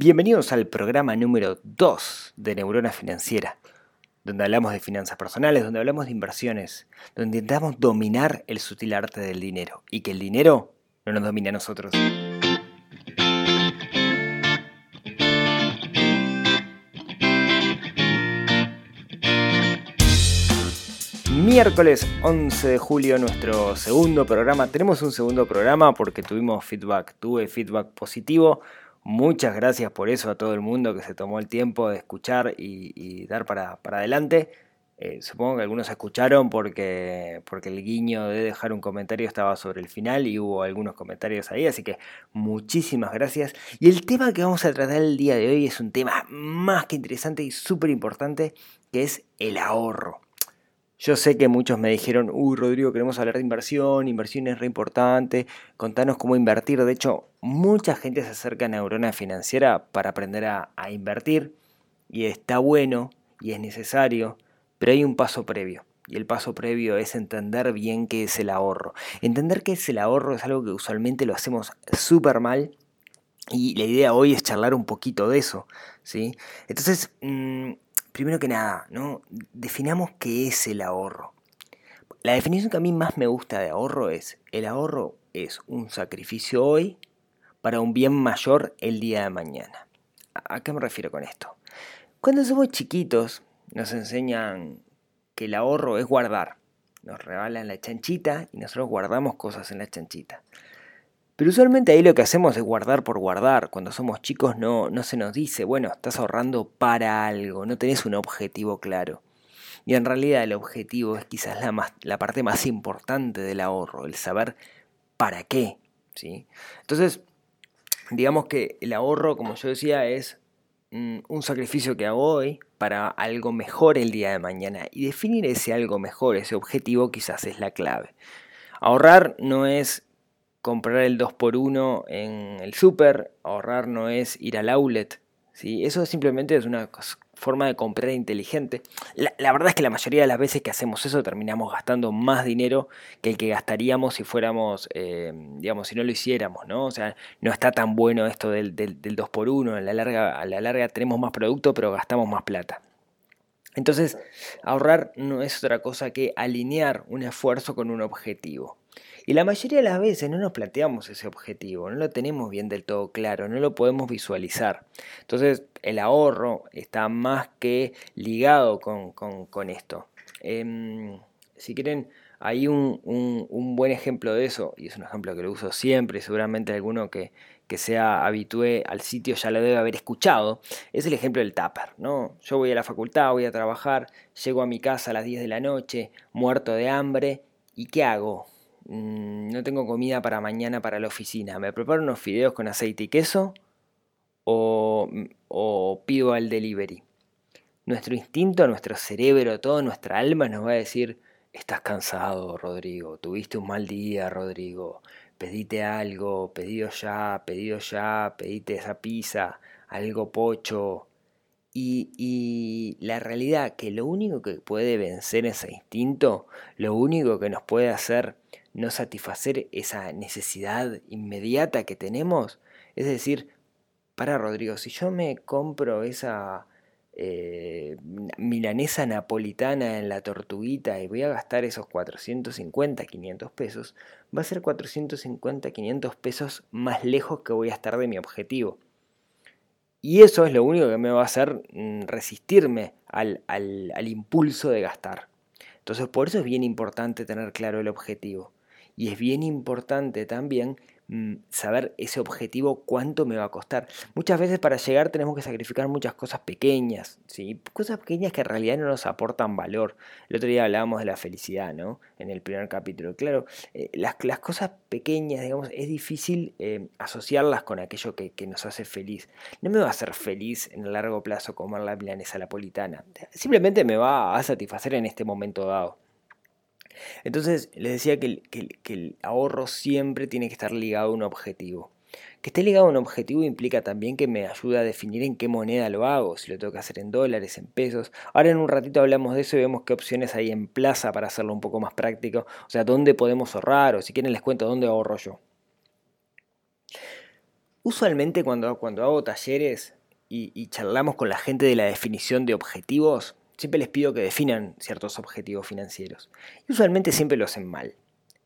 Bienvenidos al programa número 2 de Neurona Financiera, donde hablamos de finanzas personales, donde hablamos de inversiones, donde intentamos dominar el sutil arte del dinero y que el dinero no nos domine a nosotros. Miércoles 11 de julio, nuestro segundo programa. Tenemos un segundo programa porque tuvimos feedback, tuve feedback positivo Muchas gracias por eso a todo el mundo que se tomó el tiempo de escuchar y, dar para, adelante. Eh, supongo que algunos escucharon porque, porque el guiño de dejar un comentario estaba sobre el final y hubo algunos comentarios ahí, así que muchísimas gracias. Y el tema que vamos a tratar el día de hoy es un tema más que interesante y súper importante, que es el ahorro. Yo sé que muchos me dijeron, uy Rodrigo, queremos hablar de inversión, inversión es re importante, contanos cómo invertir. De hecho, mucha gente se acerca a Neurona Financiera para aprender a, invertir y está bueno y es necesario, pero hay un paso previo. Y el paso previo es entender bien qué es el ahorro. Entender qué es el ahorro es algo que usualmente lo hacemos súper mal y la idea hoy es charlar un poquito de eso. ¿sí? Entonces, mm, primero que nada, ¿no? definamos qué es el ahorro. La definición que a mí más me gusta de ahorro es, el ahorro es un sacrificio hoy para un bien mayor el día de mañana. ¿A qué me refiero con esto? Cuando somos chiquitos nos enseñan que el ahorro es guardar. Nos regalan la chanchita y nosotros guardamos cosas en la chanchita. Pero usualmente ahí lo que hacemos es guardar por guardar. Cuando somos chicos no, no se nos dice, bueno, estás ahorrando para algo, no tenés un objetivo claro. Y en realidad el objetivo es quizás la, más, la parte más importante del ahorro, el saber para qué. ¿sí? Entonces, digamos que el ahorro, como yo decía, es mm, un sacrificio que hago hoy para algo mejor el día de mañana. Y definir ese algo mejor, ese objetivo, quizás es la clave. Ahorrar no es comprar el 2x1 en el super, ahorrar no es ir al outlet. ¿sí? Eso simplemente es una forma de comprar inteligente. La, verdad es que la mayoría de las veces que hacemos eso terminamos gastando más dinero que el que gastaríamos si fuéramos, eh, digamos, si no lo hiciéramos, ¿no? O sea, no está tan bueno esto del, del, 2x1, a la, larga, a la larga tenemos más producto pero gastamos más plata. Entonces, ahorrar no es otra cosa que alinear un esfuerzo con un objetivo. Y la mayoría de las veces no nos planteamos ese objetivo, no lo tenemos bien del todo claro, no lo podemos visualizar. Entonces el ahorro está más que ligado con, esto. Em, si quieren, hay un, buen ejemplo de eso, y es un ejemplo que lo uso siempre, seguramente alguno que, que sea habitué al sitio ya lo debe haber escuchado, es el ejemplo del tupper, ¿no? Yo voy a la facultad, voy a trabajar, llego a mi casa a las 10 de la noche, muerto de hambre, ¿y qué hago? Mm, no tengo comida para mañana para la oficina, ¿me preparo unos fideos con aceite y queso o, o pido al delivery? Nuestro instinto, nuestro cerebro, toda nuestra alma nos va a decir, estás cansado, Rodrigo, tuviste un mal día, Rodrigo, pedite algo, pedido ya, pedido ya, pedite esa pizza, algo pocho. Y, y, la realidad que lo único que puede vencer ese instinto, lo único que nos puede hacer no satisfacer esa necesidad inmediata que tenemos. Es decir, para Rodrigo, si yo me compro esa eh, milanesa napolitana en la tortuguita y voy a gastar esos 450, 500 pesos, va a ser 450, 500 pesos más lejos que voy a estar de mi objetivo. Y eso es lo único que me va a hacer mm, resistirme al, al impulso de gastar. Entonces por eso es bien importante tener claro el objetivo. Y es bien importante también saber ese objetivo cuánto me va a costar. Muchas veces para llegar tenemos que sacrificar muchas cosas pequeñas, ¿sí? cosas pequeñas que en realidad no nos aportan valor. El otro día hablábamos de la felicidad, ¿no? En el primer capítulo. Claro, eh, las, las, cosas pequeñas, digamos, es difícil eh, asociarlas con aquello que, que, nos hace feliz. No me va a hacer feliz en el largo plazo comer la milanesa napolitana. Simplemente me va a satisfacer en este momento dado. Entonces les decía que el, ahorro siempre tiene que estar ligado a un objetivo. Que esté ligado a un objetivo implica también que me ayuda a definir en qué moneda lo hago, si lo tengo que hacer en dólares, en pesos. Ahora en un ratito hablamos de eso y vemos qué opciones hay en plaza para hacerlo un poco más práctico. O sea, dónde podemos ahorrar o si quieren les cuento dónde ahorro yo. Usualmente cuando, cuando hago talleres y, charlamos con la gente de la definición de objetivos, siempre les pido que definan ciertos objetivos financieros. Y usualmente siempre lo hacen mal.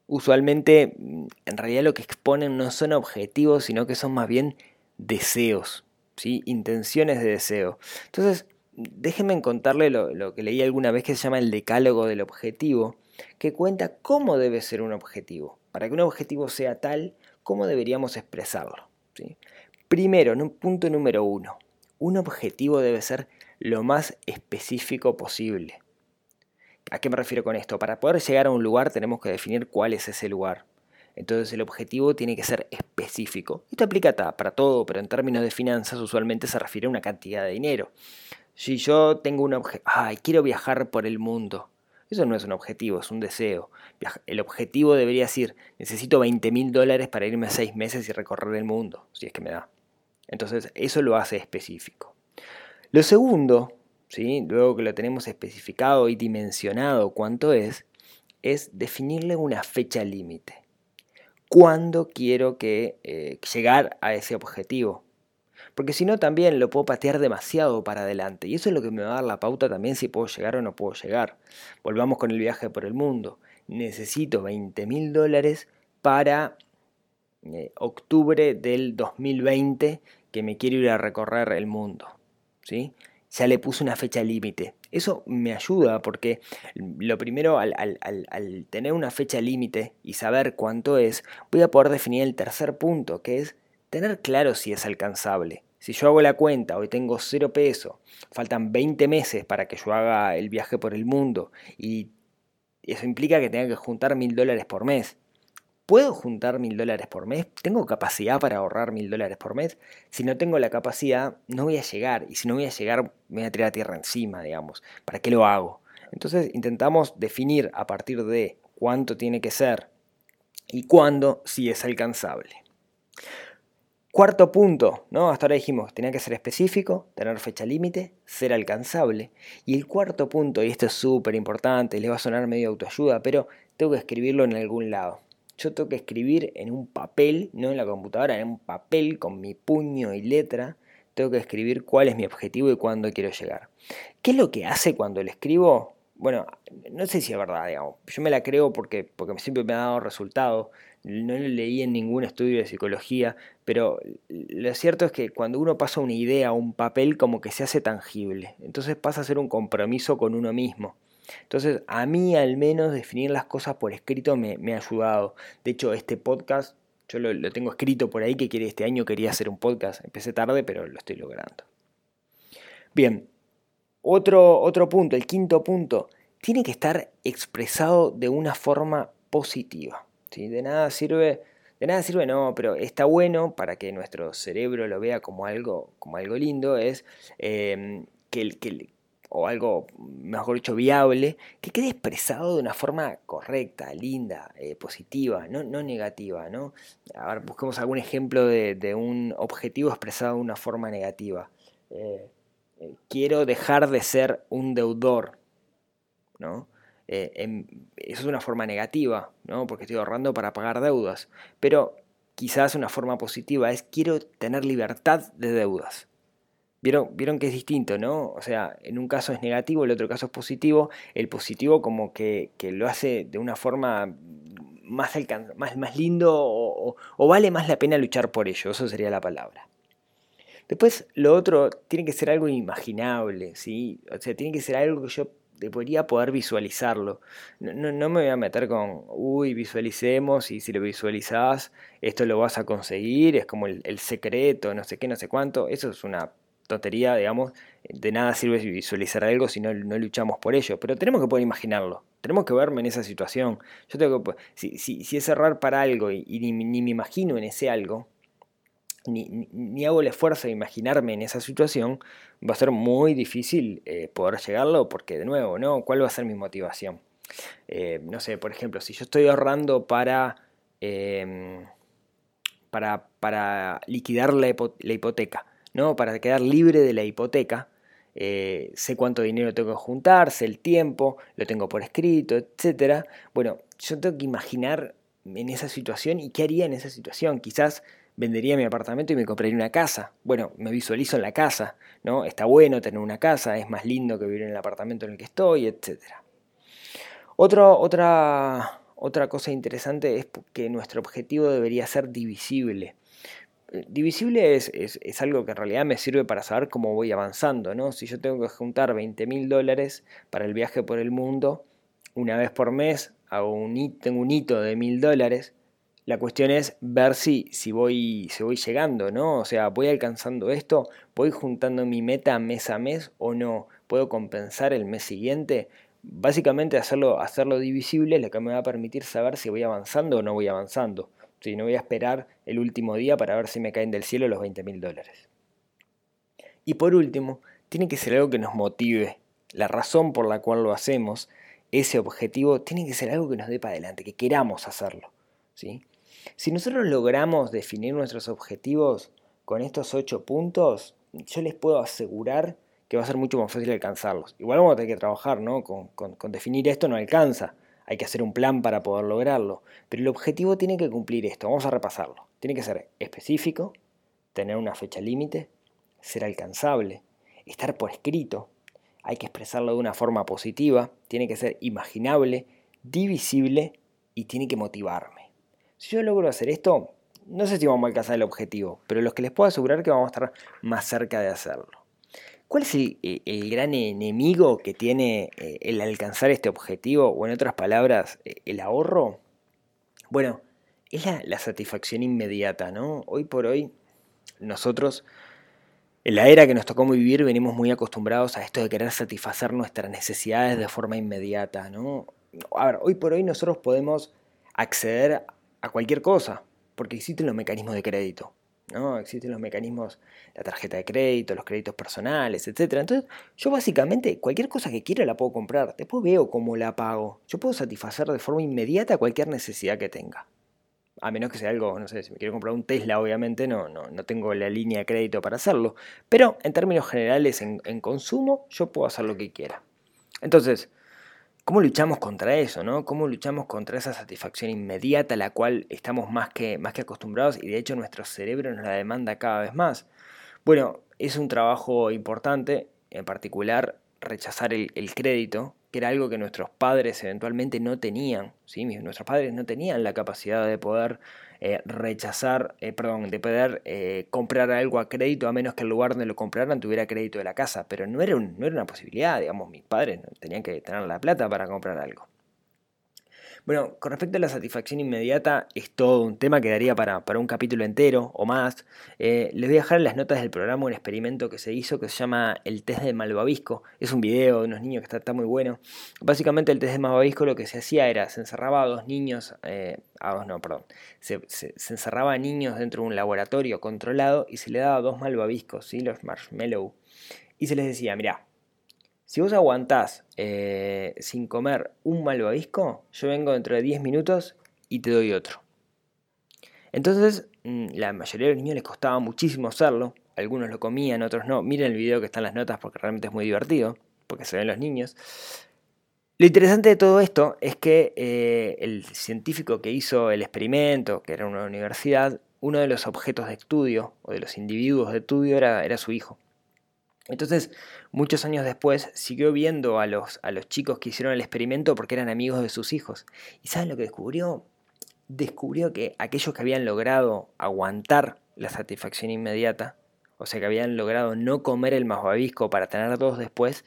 Usualmente, mm, en realidad lo que exponen no son objetivos, sino que son más bien deseos, ¿sí? intenciones de deseo. Entonces, déjenme contarle lo, que leí alguna vez que se llama el decálogo del objetivo, que cuenta cómo debe ser un objetivo. Para que un objetivo sea tal, cómo deberíamos expresarlo. ¿sí? Primero, en un punto número uno, un objetivo debe ser lo más específico posible. ¿A qué me refiero con esto? Para poder llegar a un lugar tenemos que definir cuál es ese lugar. Entonces el objetivo tiene que ser específico. Esto aplica para todo, pero en términos de finanzas usualmente se refiere a una cantidad de dinero. Si yo tengo un objetivo, ay, quiero viajar por el mundo. Eso no es un objetivo, es un deseo. El objetivo debería ser, necesito 20 mil dólares para irme a seis meses y recorrer el mundo, si es que me da. Entonces, eso lo hace específico. Lo segundo, ¿sí? luego que lo tenemos especificado y dimensionado cuánto es, es definirle una fecha límite. ¿Cuándo quiero que, eh, llegar a ese objetivo? Porque si no, también lo puedo patear demasiado para adelante. Y eso es lo que me va a dar la pauta también si puedo llegar o no puedo llegar. Volvamos con el viaje por el mundo. Necesito 20 mil dólares para eh, octubre del 2020 que me quiero ir a recorrer el mundo. ¿Sí? Ya le puse una fecha límite. Eso me ayuda porque lo primero, al, al tener una fecha límite y saber cuánto es, voy a poder definir el tercer punto, que es tener claro si es alcanzable. Si yo hago la cuenta, hoy tengo cero peso, faltan 20 meses para que yo haga el viaje por el mundo y eso implica que tenga que juntar mil dólares por mes. ¿Puedo juntar mil dólares por mes? ¿Tengo capacidad para ahorrar mil dólares por mes? Si no tengo la capacidad, no voy a llegar. Y si no voy a llegar, me voy a tirar tierra encima, digamos. ¿Para qué lo hago? Entonces intentamos definir a partir de cuánto tiene que ser y cuándo si es alcanzable. Cuarto punto, ¿no? Hasta ahora dijimos, tenía que ser específico, tener fecha límite, ser alcanzable. Y el cuarto punto, y esto es súper importante, les va a sonar medio autoayuda, pero tengo que escribirlo en algún lado. Yo tengo que escribir en un papel, no en la computadora, en un papel con mi puño y letra. Tengo que escribir cuál es mi objetivo y cuándo quiero llegar. ¿Qué es lo que hace cuando lo escribo? Bueno, no sé si es verdad, digamos. Yo me la creo porque, porque siempre me ha dado resultado no lo leí en ningún estudio de psicología, pero lo cierto es que cuando uno pasa una idea a un papel como que se hace tangible, entonces pasa a ser un compromiso con uno mismo. Entonces a mí al menos definir las cosas por escrito me, ha ayudado. De hecho este podcast yo lo, tengo escrito por ahí que quiere, este año quería hacer un podcast, empecé tarde pero lo estoy logrando. Bien, otro, otro punto, el quinto punto, tiene que estar expresado de una forma positiva. De nada sirve, de nada sirve no, pero está bueno para que nuestro cerebro lo vea como algo, como algo lindo, es em, que, que, o algo, mejor dicho, viable, que quede expresado de una forma correcta, linda, eh, positiva, no, no negativa, ¿no? A ver, busquemos algún ejemplo de, un objetivo expresado de una forma negativa. Eh, eh, quiero dejar de ser un deudor, ¿no? Eso es una forma negativa, ¿no? porque estoy ahorrando para pagar deudas. Pero quizás una forma positiva es quiero tener libertad de deudas. ¿Vieron, Vieron que es distinto, ¿no? O sea, en un caso es negativo, el otro caso es positivo. El positivo como que, lo hace de una forma más, más, más lindo o, vale más la pena luchar por ello, eso sería la palabra. Después, lo otro tiene que ser algo inimaginable, ¿sí? O sea, tiene que ser algo que yo debería poder visualizarlo. No, no, me voy a meter con, uy, visualicemos y si lo visualizás, esto lo vas a conseguir, es como el, secreto, no sé qué, no sé cuánto. Eso es una tontería, digamos. De nada sirve visualizar algo si no, no luchamos por ello. Pero tenemos que poder imaginarlo. Tenemos que verme en esa situación. Yo tengo si, si, es errar para algo y, ni, ni me imagino en ese algo, ni, hago el esfuerzo de imaginarme en esa situación, va a ser muy difícil eh, poder llegarlo porque de nuevo, ¿no? ¿Cuál va a ser mi motivación? Eh, no sé, por ejemplo, si yo estoy ahorrando para, em, para, para, liquidar la, hipoteca, ¿no? Para quedar libre de la hipoteca, eh, sé cuánto dinero tengo que juntar, sé el tiempo, lo tengo por escrito, etc. Bueno, yo tengo que imaginar en esa situación y qué haría en esa situación. Quizás vendería mi apartamento y me compraría una casa. Bueno, me visualizo en la casa, ¿no? Está bueno tener una casa, es más lindo que vivir en el apartamento en el que estoy, etc. otra, otra cosa interesante es que nuestro objetivo debería ser divisible. Divisible es, es, algo que en realidad me sirve para saber cómo voy avanzando, ¿no? Si yo tengo que juntar 20 mil dólares para el viaje por el mundo, una vez por mes hago un, tengo un hito de mil dólares, la cuestión es ver si, si, voy, si voy llegando, ¿no? O sea, ¿voy alcanzando esto? ¿Voy juntando mi meta mes a mes o no? ¿Puedo compensar el mes siguiente? Básicamente hacerlo, hacerlo divisible es lo que me va a permitir saber si voy avanzando o no voy avanzando. No voy a esperar el último día para ver si me caen del cielo los 20 mil dólares. Y por último, tiene que ser algo que nos motive. La razón por la cual lo hacemos, ese objetivo, tiene que ser algo que nos dé para adelante, que queramos hacerlo. ¿sí? Si nosotros logramos definir nuestros objetivos con estos ocho puntos, yo les puedo asegurar que va a ser mucho más fácil alcanzarlos. Igual vamos a tener que trabajar, ¿no? Con, definir esto no alcanza. Hay que hacer un plan para poder lograrlo. Pero el objetivo tiene que cumplir esto. Vamos a repasarlo. Tiene que ser específico, tener una fecha límite, ser alcanzable, estar por escrito. Hay que expresarlo de una forma positiva. Tiene que ser imaginable, divisible y tiene que motivarme. Si yo logro hacer esto, no sé si vamos a alcanzar el objetivo, pero los que les puedo asegurar que vamos a estar más cerca de hacerlo. ¿Cuál es el, eh, gran enemigo que tiene eh, el alcanzar este objetivo? O en otras palabras, eh, el ahorro. Bueno, es la, satisfacción inmediata, ¿no? Hoy por hoy, nosotros, en la era que nos tocó vivir, venimos muy acostumbrados a esto de querer satisfacer nuestras necesidades de forma inmediata, ¿no? A ver, hoy por hoy nosotros podemos acceder a cualquier cosa, porque existen los mecanismos de crédito. ¿No? Existen los mecanismos, la tarjeta de crédito, los créditos personales, etc. Entonces, yo básicamente cualquier cosa que quiera la puedo comprar. Después veo cómo la pago. Yo puedo satisfacer de forma inmediata cualquier necesidad que tenga. A menos que sea algo, no sé, si me quiero comprar un Tesla, obviamente no, no, no tengo la línea de crédito para hacerlo. Pero en términos generales, en, en consumo, yo puedo hacer lo que quiera. Entonces, ¿Cómo luchamos contra eso? ¿no? ¿Cómo luchamos contra esa satisfacción inmediata a la cual estamos más que, más que acostumbrados y de hecho nuestro cerebro nos la demanda cada vez más? Bueno, es un trabajo importante, en particular rechazar el, el crédito, que era algo que nuestros padres eventualmente no tenían. ¿sí? Nuestros padres no tenían la capacidad de poder eh, rechazar, eh, perdón, de poder eh, comprar algo a crédito a menos que el lugar donde lo compraran tuviera crédito de la casa. Pero no era, no era una posibilidad, digamos, mis padres tenían que tener la plata para comprar algo. Bueno, con respecto a la satisfacción inmediata, es todo un tema que daría para, un capítulo entero o más. Eh, les voy a dejar en las notas del programa un experimento que se hizo que se llama el test de malvavisco. Es un video de unos niños que está, muy bueno. Básicamente el test de malvavisco lo que se hacía era, se encerraba a dos niños, eh, no, perdón, se, encerraba a niños dentro de un laboratorio controlado y se le daba dos malvaviscos, ¿sí? los marshmallow. Y se les decía, mira, si vos aguantás eh, sin comer un malvavisco, yo vengo dentro de 10 minutos y te doy otro. Entonces, mm, la mayoría de los niños les costaba muchísimo hacerlo. Algunos lo comían, otros no. Miren el video que está en las notas porque realmente es muy divertido, porque se ven los niños. Lo interesante de todo esto es que eh, el científico que hizo el experimento, que era una universidad, uno de los objetos de estudio o de los individuos de estudio era, era su hijo. Entonces, muchos años después, siguió viendo a los, a los chicos que hicieron el experimento porque eran amigos de sus hijos. ¿Y saben lo que descubrió? Descubrió que aquellos que habían logrado aguantar la satisfacción inmediata, o sea, que habían logrado no comer el masbabisco para tener dos después,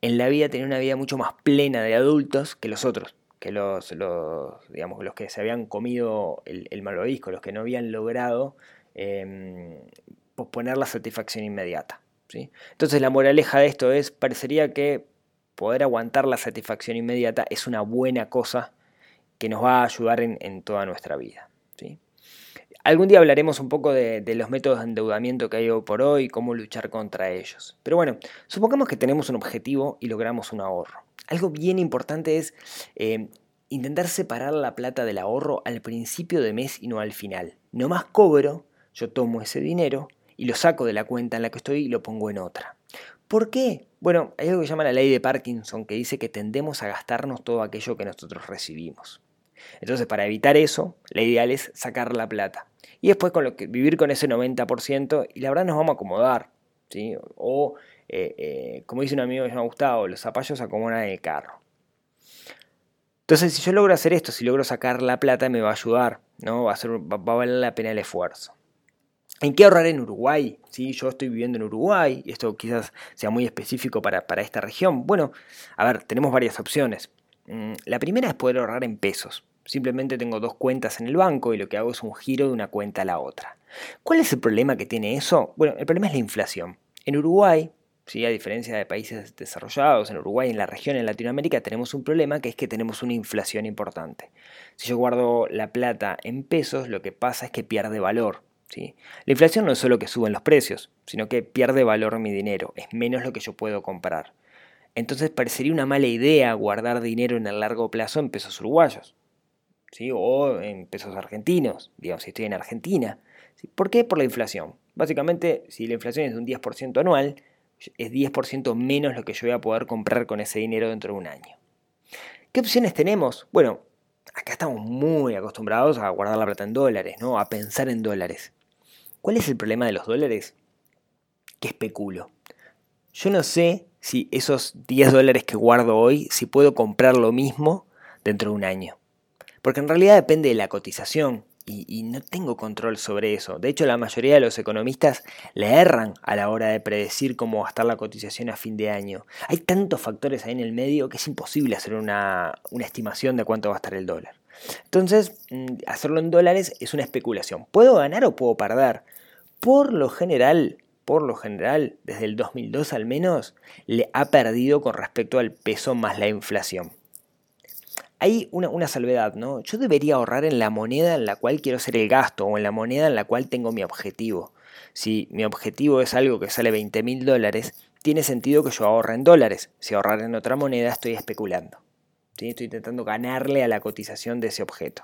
en la vida tenían una vida mucho más plena de adultos que los otros, que los, los digamos, los que se habían comido el, el malvavisco, los que no habían logrado em, posponer la satisfacción inmediata. Entonces la moraleja de esto es, parecería que poder aguantar la satisfacción inmediata es una buena cosa que nos va a ayudar en, toda nuestra vida. Algún día hablaremos un poco de, los métodos de endeudamiento que hay hoy por hoy y cómo luchar contra ellos. Pero bueno, supongamos que tenemos un objetivo y logramos un ahorro. Algo bien importante es eh, intentar separar la plata del ahorro al principio de mes y no al final. No más cobro, yo tomo ese dinero y lo saco de la cuenta en la que estoy y lo pongo en otra. ¿Por qué? Bueno, hay algo que se llama la ley de Parkinson que dice que tendemos a gastarnos todo aquello que nosotros recibimos. Entonces, para evitar eso, la ideal es sacar la plata. Y después con lo que, vivir con ese 90% y la verdad nos vamos a acomodar. ¿sí? O, eh, eh, como dice un amigo que me ha gustado, los zapallos acomodan el carro. Entonces, si yo logro hacer esto, si logro sacar la plata, me va a ayudar, ¿no? Va a, ser, va, a valer la pena el esfuerzo. ¿En qué ahorrar en Uruguay? ¿Sí? Yo estoy viviendo en Uruguay y esto quizás sea muy específico para, para esta región. Bueno, a ver, tenemos varias opciones. Mm, la primera es poder ahorrar en pesos. Simplemente tengo dos cuentas en el banco y lo que hago es un giro de una cuenta a la otra. ¿Cuál es el problema que tiene eso? Bueno, el problema es la inflación. En Uruguay, a diferencia de países desarrollados, en Uruguay, en la región, en Latinoamérica, tenemos un problema que es que tenemos una inflación importante. Si yo guardo la plata en pesos, lo que pasa es que pierde valor. La inflación no es solo que suben los precios, sino que pierde valor mi dinero, es menos lo que yo puedo comprar. Entonces parecería una mala idea guardar dinero en el largo plazo en pesos uruguayos, ¿sí? o en pesos argentinos, digamos, si estoy en Argentina. ¿Por qué? Por la inflación. Básicamente, si la inflación es de un 10% anual, es 10% menos lo que yo voy a poder comprar con ese dinero dentro de un año. ¿Qué opciones tenemos? Bueno, acá estamos muy acostumbrados a guardar la plata en dólares, ¿no? A pensar en dólares. ¿Cuál es el problema de los dólares? Que especulo. Yo no sé si esos 10 dólares que guardo hoy, si puedo comprar lo mismo dentro de un año. Porque en realidad depende de la cotización y, no tengo control sobre eso. De hecho, la mayoría de los economistas le erran a la hora de predecir cómo va a estar la cotización a fin de año. Hay tantos factores ahí en el medio que es imposible hacer una, estimación de cuánto va a estar el dólar. Entonces, mm, hacerlo en dólares es una especulación. ¿Puedo ganar o puedo perder? Por lo general, por lo general, desde el 2002 al menos, le ha perdido con respecto al peso más la inflación hay una, salvedad, ¿no? Yo debería ahorrar en la moneda en la cual quiero hacer el gasto o en la moneda en la cual tengo mi objetivo. Si mi objetivo es algo que sale 20 mil dólares, tiene sentido que yo ahorre en dólares. Si ahorrar en otra moneda, estoy especulando. Estoy intentando ganarle a la cotización de ese objeto.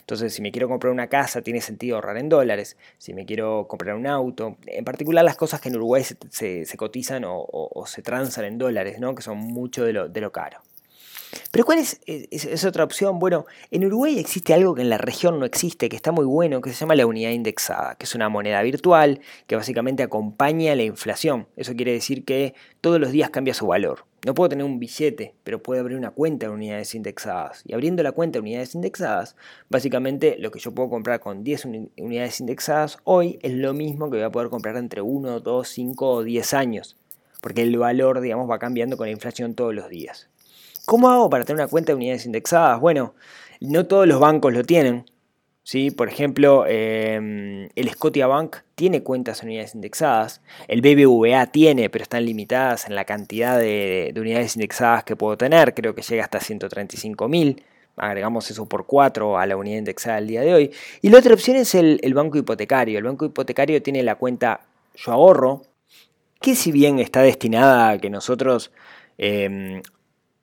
Entonces, si me quiero comprar una casa, tiene sentido ahorrar en dólares. Si me quiero comprar un auto, en particular las cosas que en Uruguay se, cotizan o, se transan en dólares, ¿no? que son mucho de lo caro. Pero ¿cuál es, es, otra opción? Bueno, en Uruguay existe algo que en la región no existe, que está muy bueno, que se llama la unidad indexada, que es una moneda virtual que básicamente acompaña la inflación. Eso quiere decir que todos los días cambia su valor. No puedo tener un billete, pero puedo abrir una cuenta de unidades indexadas. Y abriendo la cuenta de unidades indexadas, básicamente lo que yo puedo comprar con 10 unidades indexadas hoy es lo mismo que voy a poder comprar entre 1, 2, 5 o 10 años. Porque el valor, digamos, va cambiando con la inflación todos los días. ¿Cómo hago para tener una cuenta de unidades indexadas? Bueno, no todos los bancos lo tienen. ¿sí? Por ejemplo, em, el Scotiabank tiene cuentas en unidades indexadas. El BBVA tiene, pero están limitadas en la cantidad de, unidades indexadas que puedo tener. Creo que llega hasta 135.000 agregamos eso por 4 a la unidad indexada del día de hoy. Y la otra opción es el, banco hipotecario. El banco hipotecario tiene la cuenta Yo Ahorro, que si bien está destinada a que nosotros em,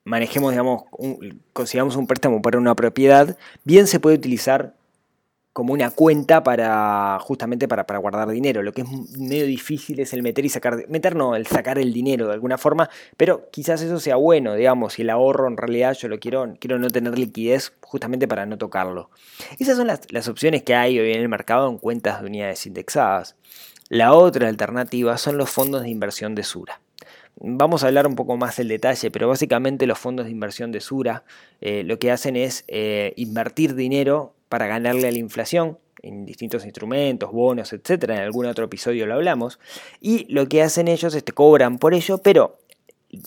manejemos, digamos, consigamos un préstamo para una propiedad, bien se puede utilizar como una cuenta para justamente para, para, guardar dinero. Lo que es medio difícil es el meter y sacar, meter no, el sacar el dinero de alguna forma, pero quizás eso sea bueno, digamos, si el ahorro en realidad yo lo quiero, quiero no tener liquidez justamente para no tocarlo. Esas son las, las opciones que hay hoy en el mercado en cuentas de unidades indexadas. La otra alternativa son los fondos de inversión de Sura. Vamos a hablar un poco más del detalle, pero básicamente los fondos de inversión de Sura eh, lo que hacen es eh, invertir dinero para ganarle a la inflación en distintos instrumentos, bonos, etcétera. En algún otro episodio lo hablamos. Y lo que hacen ellos es te cobran por ello, pero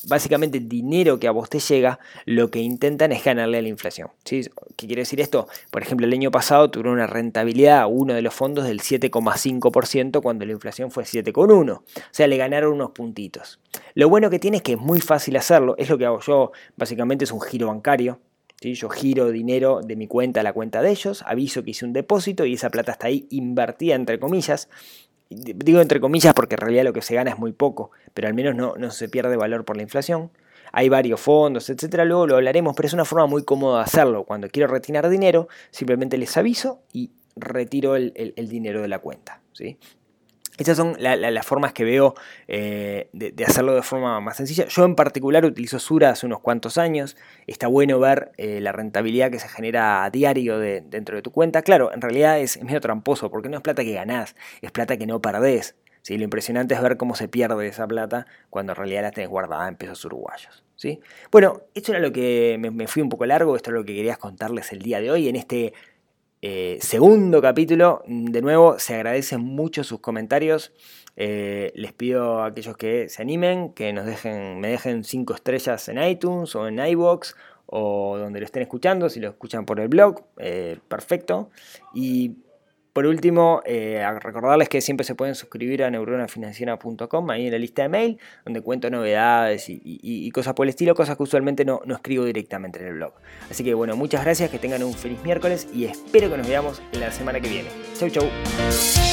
básicamente el dinero que a vos te llega, lo que intentan es ganarle a la inflación. ¿sí? ¿Qué quiere decir esto? Por ejemplo, el año pasado tuvieron una rentabilidad a uno de los fondos del 7,5% cuando la inflación fue 7,1%. O sea, le ganaron unos puntitos. Lo bueno que tiene es que es muy fácil hacerlo. Es lo que hago yo. Básicamente es un giro bancario. ¿sí? Yo giro dinero de mi cuenta a la cuenta de ellos, aviso que hice un depósito y esa plata está ahí invertida entre comillas digo entre comillas porque en realidad lo que se gana es muy poco, pero al menos no, no se pierde valor por la inflación. Hay varios fondos, etcétera, luego lo hablaremos, pero es una forma muy cómoda de hacerlo. Cuando quiero retirar dinero, simplemente les aviso y retiro el, dinero de la cuenta. ¿sí? Estas son las formas que veo eh, de, hacerlo de forma más sencilla. Yo en particular utilizo Sura hace unos cuantos años. Está bueno ver eh, la rentabilidad que se genera a diario dentro de tu cuenta. Claro, en realidad es, medio tramposo porque no es plata que ganás, es plata que no perdés. ¿sí? Lo impresionante es ver cómo se pierde esa plata cuando en realidad la tenés guardada en pesos uruguayos. ¿sí? Bueno, esto era lo que me, me fui un poco largo, esto es lo que querías contarles el día de hoy en este eh, segundo capítulo, de nuevo, se agradecen mucho sus comentarios. Eh, les pido a aquellos que se animen, que nos dejen, me dejen 5 estrellas en iTunes o en iBox o donde lo estén escuchando, si lo escuchan por el blog, eh, perfecto. Y por último, eh, recordarles que siempre se pueden suscribir a neuronafinanciera.com, ahí en la lista de mail, donde cuento novedades y, cosas por el estilo, cosas que usualmente no, no, escribo directamente en el blog. Así que bueno, muchas gracias, que tengan un feliz miércoles y espero que nos veamos la semana que viene. Chau, chau.